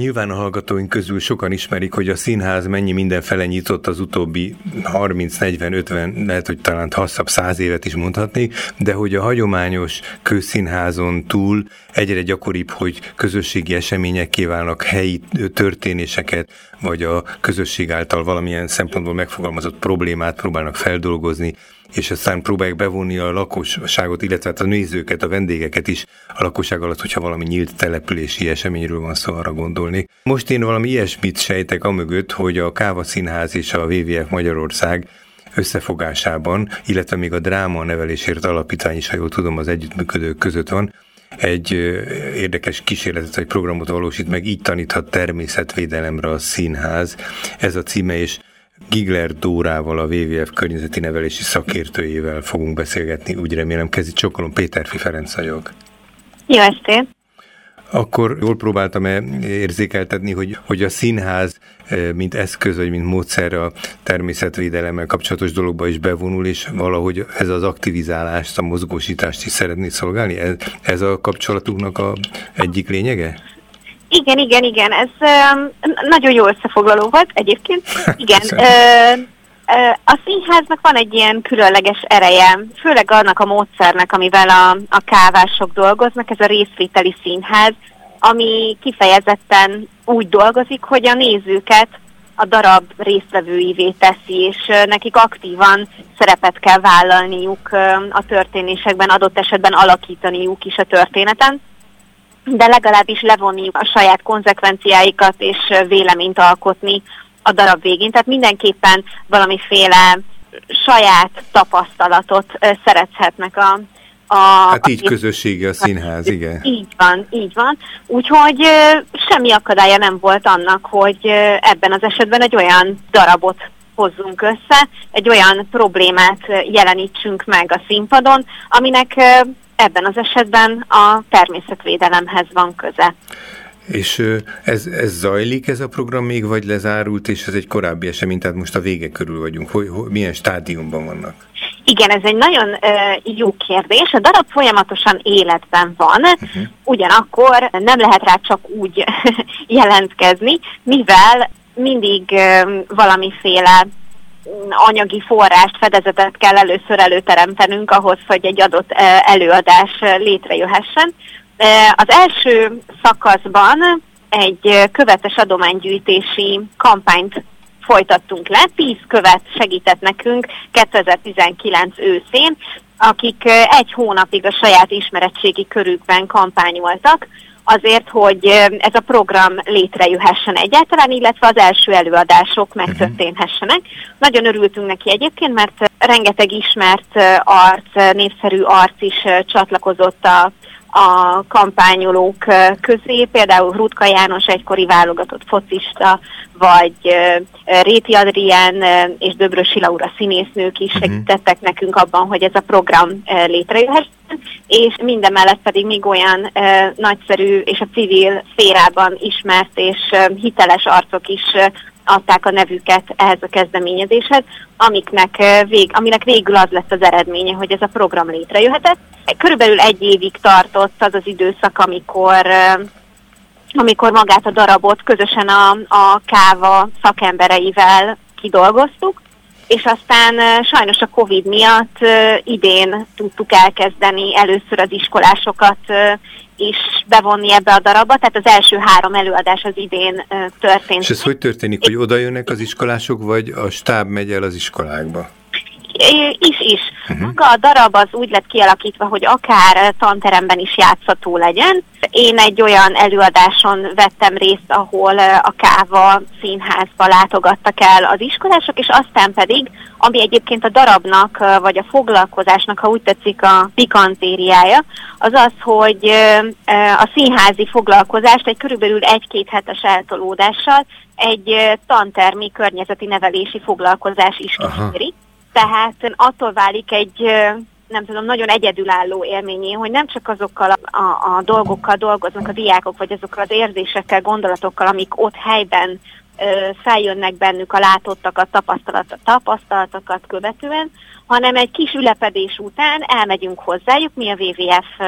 Nyilván a hallgatóink közül sokan ismerik, hogy a színház mennyi mindenfele nyitott az utóbbi 30-40-50, lehet, hogy talán hosszabb száz évet is mondhatnék, de hogy a hagyományos közszínházon túl egyre gyakoribb, hogy közösségi események kívánnak helyi történéseket, vagy a közösség által valamilyen szempontból megfogalmazott problémát próbálnak feldolgozni, és aztán próbálják bevonni a lakosságot, illetve hát a nézőket, a vendégeket is a lakosság alatt, hogyha valami nyílt települési eseményről van szó, arra gondolni. Most én valami ilyesmit sejtek amögött, hogy a Káva Színház és a WWF Magyarország összefogásában, illetve még a Dráma Nevelésért Alapítvány is, ha jól tudom, az együttműködők között van, egy érdekes kísérletet vagy programot valósít meg, így taníthat természetvédelemre a színház. Ez a címe, és Gigler Dórával, a WWF környezeti nevelési szakértőjével fogunk beszélgetni. Úgy remélem, kezdi csokolom, Péterfi Ferenc vagyok. Jó estét! Akkor jól próbáltam -e érzékeltetni, hogy, hogy a színház, e, mint eszköz, vagy mint módszer a természetvédelemmel kapcsolatos dologba is bevonul, és valahogy ez az aktivizálást, a mozgósítást is szeretné szolgálni? Ez, ez a kapcsolatunknak a egyik lényege? Igen, igen, igen, ez uh, nagyon jó összefoglaló volt egyébként. Igen, uh, a színháznak van egy ilyen különleges ereje, főleg annak a módszernek, amivel a, a kávások dolgoznak, ez a részvételi színház, ami kifejezetten úgy dolgozik, hogy a nézőket a darab résztvevőivé teszi, és nekik aktívan szerepet kell vállalniuk a történésekben, adott esetben alakítaniuk is a történeten de legalábbis levonni a saját konzekvenciáikat és véleményt alkotni a darab végén. Tehát mindenképpen valamiféle saját tapasztalatot szerezhetnek a, a, hát így a, közösségi a színház, igen. Így van, így van. Úgyhogy semmi akadálya nem volt annak, hogy ebben az esetben egy olyan darabot hozzunk össze, egy olyan problémát jelenítsünk meg a színpadon, aminek ebben az esetben a természetvédelemhez van köze. És ez, ez zajlik ez a program még, vagy lezárult, és ez egy korábbi esemény, tehát most a vége körül vagyunk. Hogy, hogy, milyen stádiumban vannak? Igen, ez egy nagyon uh, jó kérdés. A darab folyamatosan életben van, uh-huh. ugyanakkor nem lehet rá csak úgy jelentkezni, mivel mindig uh, valamiféle anyagi forrást, fedezetet kell először előteremtenünk ahhoz, hogy egy adott előadás létrejöhessen. Az első szakaszban egy követes adománygyűjtési kampányt folytattunk le. Tíz követ segített nekünk 2019 őszén, akik egy hónapig a saját ismeretségi körükben kampányoltak, azért, hogy ez a program létrejöhessen egyáltalán, illetve az első előadások megtörténhessenek. Uh-huh. Nagyon örültünk neki egyébként, mert rengeteg ismert arc, népszerű arc is csatlakozott a a kampányolók közé, például Rutka János egykori válogatott focista, vagy Réti Adrien és Döbrösi Laura színésznők is uh-huh. segítettek nekünk abban, hogy ez a program létrejöhessen, és mindemellett pedig még olyan nagyszerű és a civil szférában ismert és hiteles arcok is adták a nevüket ehhez a kezdeményezéshez, amiknek vég, aminek végül az lett az eredménye, hogy ez a program létrejöhetett. Körülbelül egy évig tartott az az időszak, amikor amikor magát a darabot közösen a, a káva szakembereivel kidolgoztuk, és aztán sajnos a Covid miatt idén tudtuk elkezdeni először az iskolásokat is bevonni ebbe a darabba, tehát az első három előadás az idén történt. És ez hogy történik, hogy oda jönnek az iskolások, vagy a stáb megy el az iskolákba? Is, is. Uh-huh. Maga a darab az úgy lett kialakítva, hogy akár tanteremben is játszható legyen. Én egy olyan előadáson vettem részt, ahol a Káva színházba látogattak el az iskolások, és aztán pedig, ami egyébként a darabnak, vagy a foglalkozásnak, ha úgy tetszik, a pikantériája, az az, hogy a színházi foglalkozást egy körülbelül egy-két hetes eltolódással egy tantermi környezeti nevelési foglalkozás is kíséri. Tehát attól válik egy nem tudom, nagyon egyedülálló élményé, hogy nem csak azokkal a, a, a dolgokkal dolgoznak a diákok, vagy azokkal az érzésekkel, gondolatokkal, amik ott helyben ö, feljönnek bennük a látottakat, tapasztalat, tapasztalatokat követően, hanem egy kis ülepedés után elmegyünk hozzájuk, mi a WWF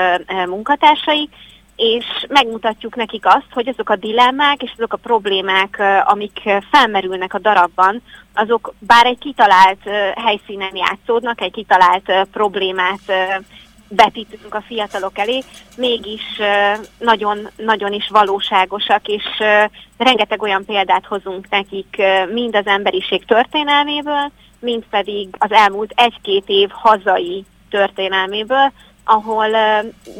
munkatársai, és megmutatjuk nekik azt, hogy azok a dilemmák és azok a problémák, amik felmerülnek a darabban, azok bár egy kitalált helyszínen játszódnak, egy kitalált problémát betítünk a fiatalok elé, mégis nagyon, nagyon is valóságosak, és rengeteg olyan példát hozunk nekik mind az emberiség történelméből, mind pedig az elmúlt egy-két év hazai történelméből, ahol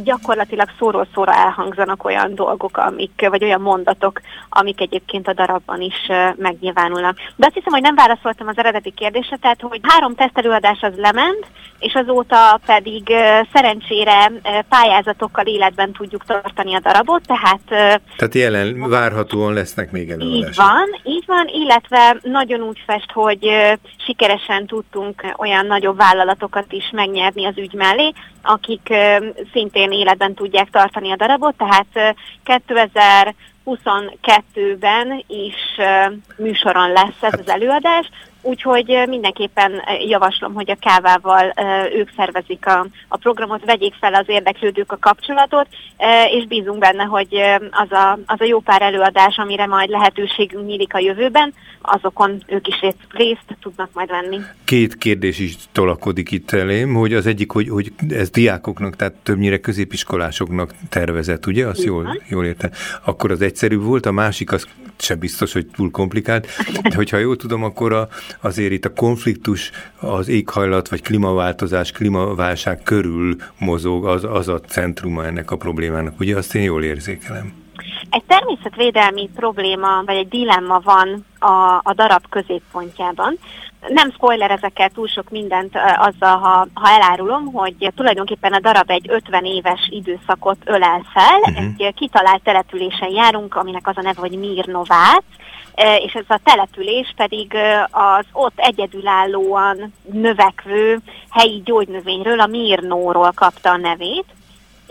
gyakorlatilag szóról szóra elhangzanak olyan dolgok, amik, vagy olyan mondatok, amik egyébként a darabban is megnyilvánulnak. De azt hiszem, hogy nem válaszoltam az eredeti kérdésre, tehát hogy három tesztelőadás az lement, és azóta pedig szerencsére pályázatokkal életben tudjuk tartani a darabot, tehát... Tehát jelen várhatóan lesznek még előadások. Így van, így van, illetve nagyon úgy fest, hogy sikeresen tudtunk olyan nagyobb vállalatokat is megnyerni az ügy mellé, akik szintén életben tudják tartani a darabot, tehát 2022-ben is műsoron lesz ez hát az előadás, Úgyhogy mindenképpen javaslom, hogy a kávával ők szervezik a, a programot, vegyék fel az érdeklődők a kapcsolatot, és bízunk benne, hogy az a, az a jó pár előadás, amire majd lehetőségünk nyílik a jövőben, azokon ők is részt, részt tudnak majd venni. Két kérdés is tolakodik itt elém, hogy az egyik, hogy, hogy ez diákoknak, tehát többnyire középiskolásoknak tervezett, ugye? Azt jól, jól érte. Akkor az egyszerű volt, a másik az se biztos, hogy túl komplikált. De hogyha jól tudom, akkor a, azért itt a konfliktus az éghajlat vagy klímaváltozás, klímaválság körül mozog, az, az a centruma ennek a problémának. Ugye azt én jól érzékelem. Egy természetvédelmi probléma, vagy egy dilemma van a, a darab középpontjában. Nem spoilerezek el túl sok mindent azzal, ha, ha elárulom, hogy tulajdonképpen a darab egy 50 éves időszakot ölel fel. Uh-huh. Egy kitalált településen járunk, aminek az a neve, hogy Mirnovát, és ez a település pedig az ott egyedülállóan növekvő helyi gyógynövényről, a Mirnóról kapta a nevét.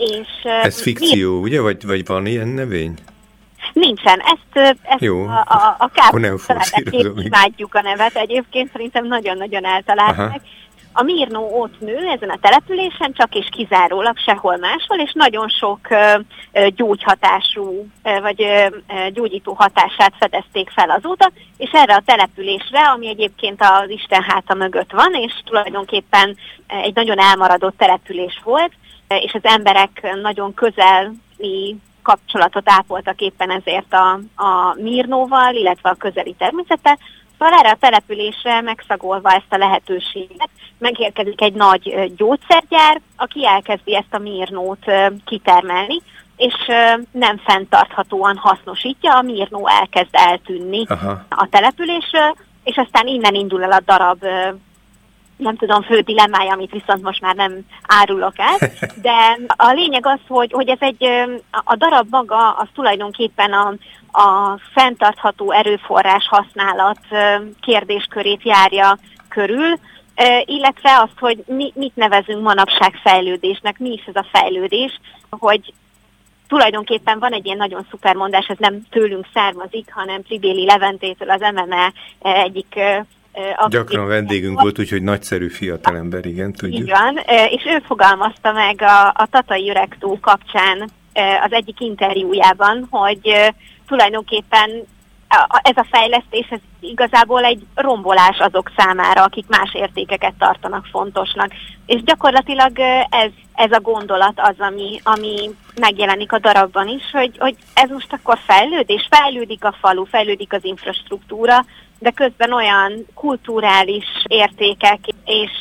És, ez fikció, Mir... ugye? Vagy, vagy van ilyen növény? Nincsen. Ezt, ezt Jó, a, a, a káposztaletét imádjuk a nevet. Egyébként szerintem nagyon-nagyon eltalálták. A Mirnó ott nő ezen a településen, csak és kizárólag sehol máshol, és nagyon sok uh, gyógyhatású, uh, vagy uh, gyógyító hatását fedezték fel azóta, és erre a településre, ami egyébként az Isten háta mögött van, és tulajdonképpen egy nagyon elmaradott település volt, és az emberek nagyon közeli kapcsolatot ápoltak éppen ezért a, a Mirnóval, illetve a közeli természettel, Szóval erre a településre megszagolva ezt a lehetőséget, megérkezik egy nagy gyógyszergyár, aki elkezdi ezt a mirnót kitermelni, és nem fenntarthatóan hasznosítja, a mirnó elkezd eltűnni Aha. a településről, és aztán innen indul el a darab nem tudom, fő dilemmája, amit viszont most már nem árulok el, de a lényeg az, hogy, hogy ez egy, a darab maga az tulajdonképpen a, a fenntartható erőforrás használat kérdéskörét járja körül, illetve azt, hogy mi, mit nevezünk manapság fejlődésnek, mi is ez a fejlődés, hogy tulajdonképpen van egy ilyen nagyon szuper mondás, ez nem tőlünk származik, hanem Pribéli Leventétől az MMA egyik Gyakran vendégünk volt, úgyhogy nagyszerű fiatalember, igen, tudjuk. Igen, és ő fogalmazta meg a, a Tatai Öregtó kapcsán az egyik interjújában, hogy tulajdonképpen ez a fejlesztés ez igazából egy rombolás azok számára, akik más értékeket tartanak fontosnak. És gyakorlatilag ez, ez a gondolat az, ami, ami megjelenik a darabban is, hogy, hogy ez most akkor fejlődés, fejlődik a falu, fejlődik az infrastruktúra, de közben olyan kulturális értékek és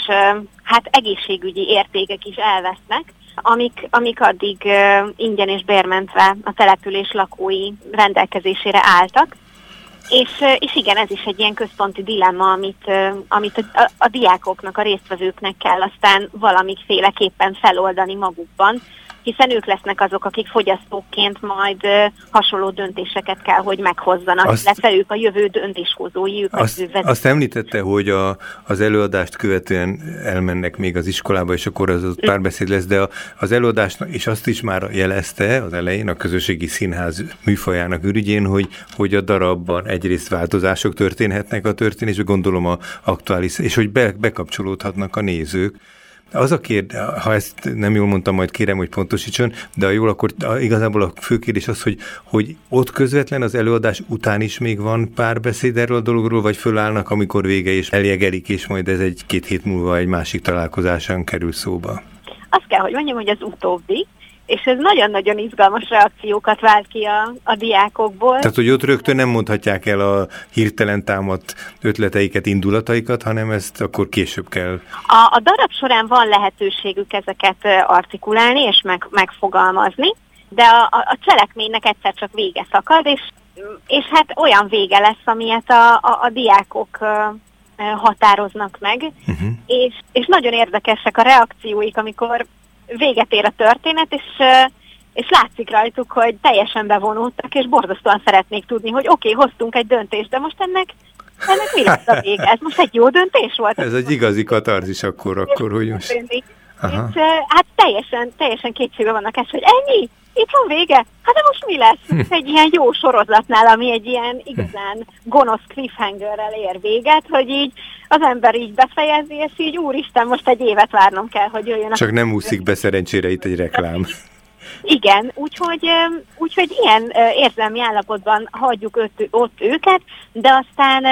hát egészségügyi értékek is elvesznek, amik, amik addig ingyen és bérmentve a település lakói rendelkezésére álltak. És, és igen, ez is egy ilyen központi dilemma, amit, amit a, a, a diákoknak, a résztvevőknek kell aztán valamiféleképpen feloldani magukban, hiszen ők lesznek azok, akik fogyasztóként majd hasonló döntéseket kell, hogy meghozzanak, azt, illetve ők a jövő döntéshozói, ők azt, az Azt említette, hogy a, az előadást követően elmennek még az iskolába, és akkor az ott párbeszéd lesz, de a, az előadást, és azt is már jelezte az elején a közösségi színház műfajának ürügyén, hogy, hogy a darabban egyrészt változások történhetnek a történésben, gondolom a aktuális, és hogy be, bekapcsolódhatnak a nézők Az a kérdés, ha ezt nem jól mondtam, majd kérem, hogy pontosítson, de ha jól, akkor igazából a fő kérdés az, hogy, hogy ott közvetlen az előadás után is még van pár beszéd erről a dologról, vagy fölállnak, amikor vége és eljegelik, és majd ez egy-két hét múlva egy másik találkozásán kerül szóba? Azt kell, hogy mondjam, hogy az utóbbi, és ez nagyon-nagyon izgalmas reakciókat vált ki a, a diákokból. Tehát, hogy ott rögtön nem mondhatják el a hirtelen támadt ötleteiket, indulataikat, hanem ezt akkor később kell. A, a darab során van lehetőségük ezeket artikulálni és meg, megfogalmazni, de a, a cselekménynek egyszer csak vége szakad, és, és hát olyan vége lesz, amilyet a, a, a diákok határoznak meg, uh-huh. és, és nagyon érdekesek a reakcióik, amikor véget ér a történet, és, és látszik rajtuk, hogy teljesen bevonultak, és borzasztóan szeretnék tudni, hogy oké, okay, hoztunk egy döntést, de most ennek ennek mi lesz a vége? Ez most egy jó döntés volt? Ez egy igazi katarzis akkor, akkor, hogy most... Aha. És, hát teljesen, teljesen kétségbe vannak ez, hogy ennyi? Itt van vége? Hát de most mi lesz? Hm. Egy ilyen jó sorozatnál, ami egy ilyen igazán gonosz cliffhangerrel ér véget, hogy így az ember így befejezi, és így úristen, most egy évet várnom kell, hogy jöjjön. Csak nem úszik be szerencsére itt egy reklám. Igen, úgyhogy, úgyhogy ilyen érzelmi állapotban hagyjuk ott, ott őket, de aztán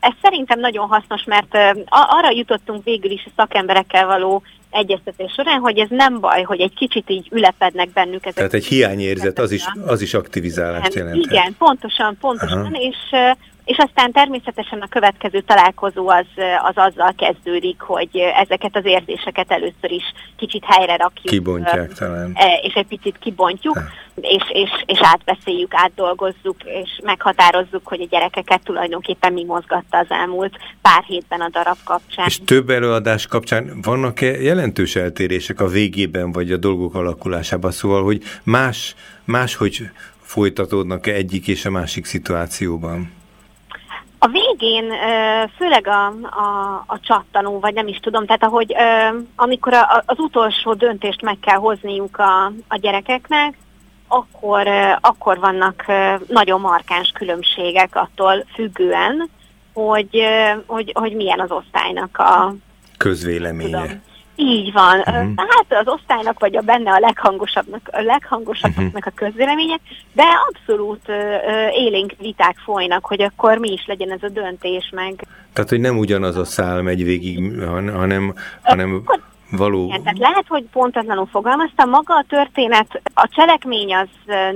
ez szerintem nagyon hasznos, mert arra jutottunk végül is a szakemberekkel való egyeztetés során, hogy ez nem baj, hogy egy kicsit így ülepednek bennük ezek. Tehát egy hiányérzet, az is, az is aktivizálást jelent. Igen, pontosan, pontosan, Aha. és és aztán természetesen a következő találkozó az, az azzal kezdődik, hogy ezeket az érzéseket először is kicsit helyre rakjuk. Kibontják talán. E, és egy picit kibontjuk, és, és, és átbeszéljük, átdolgozzuk, és meghatározzuk, hogy a gyerekeket tulajdonképpen mi mozgatta az elmúlt pár hétben a darab kapcsán. És több előadás kapcsán vannak-e jelentős eltérések a végében, vagy a dolgok alakulásában? Szóval, hogy más, máshogy folytatódnak-e egyik és a másik szituációban? A végén, főleg a, a, a csattanó, vagy nem is tudom, tehát ahogy amikor a, az utolsó döntést meg kell hozniuk a, a gyerekeknek, akkor, akkor vannak nagyon markáns különbségek attól függően, hogy, hogy, hogy milyen az osztálynak a közvéleménye. Tudom, így van. Uh-huh. Hát az osztálynak vagy a benne a leghangosabbnak, a leghangosabbnak uh-huh. a közvéleménye, de abszolút uh, élénk viták folynak, hogy akkor mi is legyen ez a döntés meg. Tehát, hogy nem ugyanaz a szál megy végig, hanem, hanem való... Igen, tehát lehet, hogy pontatlanul fogalmaztam, maga a történet, a cselekmény az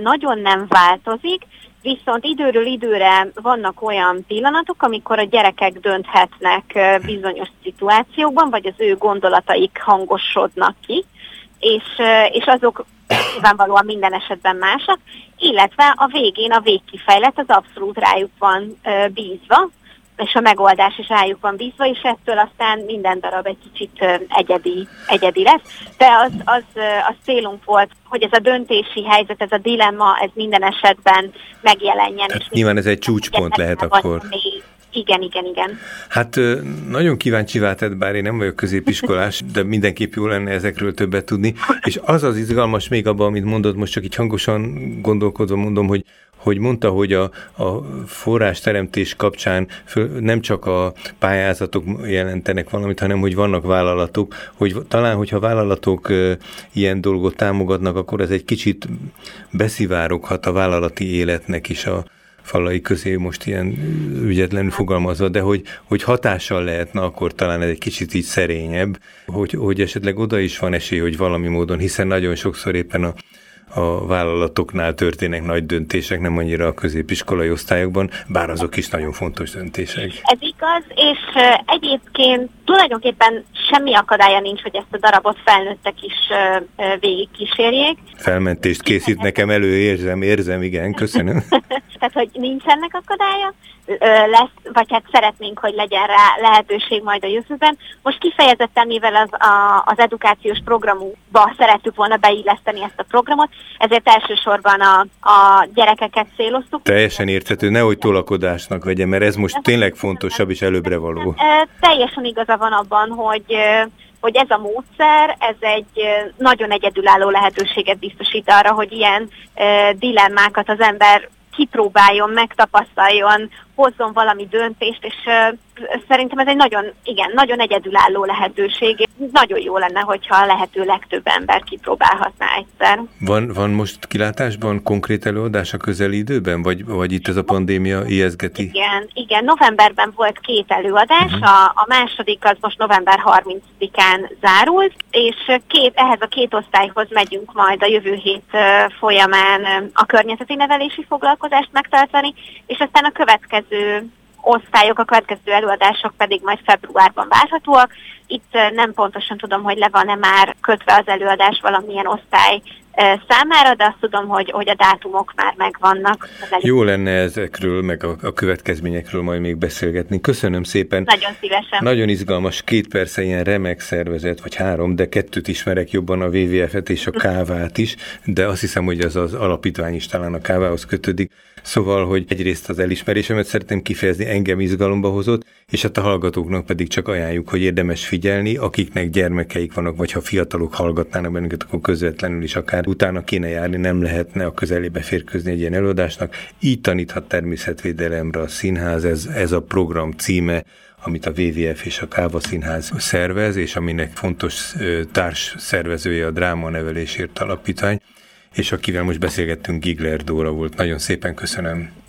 nagyon nem változik, Viszont időről időre vannak olyan pillanatok, amikor a gyerekek dönthetnek bizonyos szituációkban, vagy az ő gondolataik hangosodnak ki, és, és azok nyilvánvalóan minden esetben másak, illetve a végén a végkifejlet az abszolút rájuk van bízva, és a megoldás is rájuk van bízva, és ettől aztán minden darab egy kicsit egyedi, egyedi lesz. De az, az, az célunk volt, hogy ez a döntési helyzet, ez a dilemma, ez minden esetben megjelenjen. Tehát és nyilván ez egy csúcspont lehet akkor. Igen, igen, igen. Hát nagyon kíváncsi váltett, bár én nem vagyok középiskolás, de mindenképp jó lenne ezekről többet tudni. És az az izgalmas még abban, amit mondod, most csak így hangosan gondolkodva mondom, hogy hogy mondta, hogy a, a forrásteremtés kapcsán föl, nem csak a pályázatok jelentenek valamit, hanem hogy vannak vállalatok, hogy talán, hogyha vállalatok ilyen dolgot támogatnak, akkor ez egy kicsit beszivároghat a vállalati életnek is a, falai közé most ilyen ügyetlenül fogalmazva, de hogy, hogy hatással lehetne, akkor talán ez egy kicsit így szerényebb, hogy, hogy esetleg oda is van esély, hogy valami módon, hiszen nagyon sokszor éppen a a vállalatoknál történnek nagy döntések, nem annyira a középiskolai osztályokban, bár azok is nagyon fontos döntések. Ez igaz, és egyébként tulajdonképpen semmi akadálya nincs, hogy ezt a darabot felnőttek is végig kísérjék. Felmentést készít nekem elő, érzem, érzem, igen, köszönöm. Tehát, hogy nincs ennek akadálya, lesz, vagy hát szeretnénk, hogy legyen rá lehetőség majd a jövőben. Most kifejezetten, mivel az, a, az edukációs programunkba szerettük volna beilleszteni ezt a programot, ezért elsősorban a, a gyerekeket céloztuk. Teljesen érthető, nehogy tolakodásnak vegye, mert ez most tényleg fontosabb és előbbre való. Teljesen igaza van abban, hogy hogy ez a módszer, ez egy nagyon egyedülálló lehetőséget biztosít arra, hogy ilyen dilemmákat az ember kipróbáljon, megtapasztaljon, hozzon valami döntést, és, szerintem ez egy nagyon, igen, nagyon egyedülálló lehetőség. Nagyon jó lenne, hogyha a lehető legtöbb ember kipróbálhatná egyszer. Van, van most kilátásban konkrét előadás a közeli időben, vagy, vagy itt ez a pandémia ijeszgeti? Igen, igen, novemberben volt két előadás, uh-huh. a, a második az most november 30-án zárult, és két, ehhez a két osztályhoz megyünk majd a jövő hét folyamán a környezeti nevelési foglalkozást megtartani, és aztán a következő osztályok, a következő előadások pedig majd februárban várhatóak. Itt nem pontosan tudom, hogy le van-e már kötve az előadás valamilyen osztály számára, de azt tudom, hogy, hogy a dátumok már megvannak. Jó lenne ezekről, meg a, a következményekről majd még beszélgetni. Köszönöm szépen. Nagyon szívesen. Nagyon izgalmas, két persze ilyen remek szervezet, vagy három, de kettőt ismerek jobban, a WWF-et és a kávát is, de azt hiszem, hogy ez az alapítvány is talán a kávához kötődik. Szóval, hogy egyrészt az elismerésemet szeretném kifejezni, engem izgalomba hozott, és hát a hallgatóknak pedig csak ajánljuk, hogy érdemes figyelni, akiknek gyermekeik vannak, vagy ha fiatalok hallgatnának bennünket, akkor közvetlenül is akár utána kéne járni, nem lehetne a közelébe férkőzni egy ilyen előadásnak. Így taníthat természetvédelemre a színház, ez, ez a program címe, amit a WWF és a Káva Színház szervez, és aminek fontos társ szervezője a Dráma Nevelésért Alapítvány és akivel most beszélgettünk, Gigler Dóra volt. Nagyon szépen köszönöm.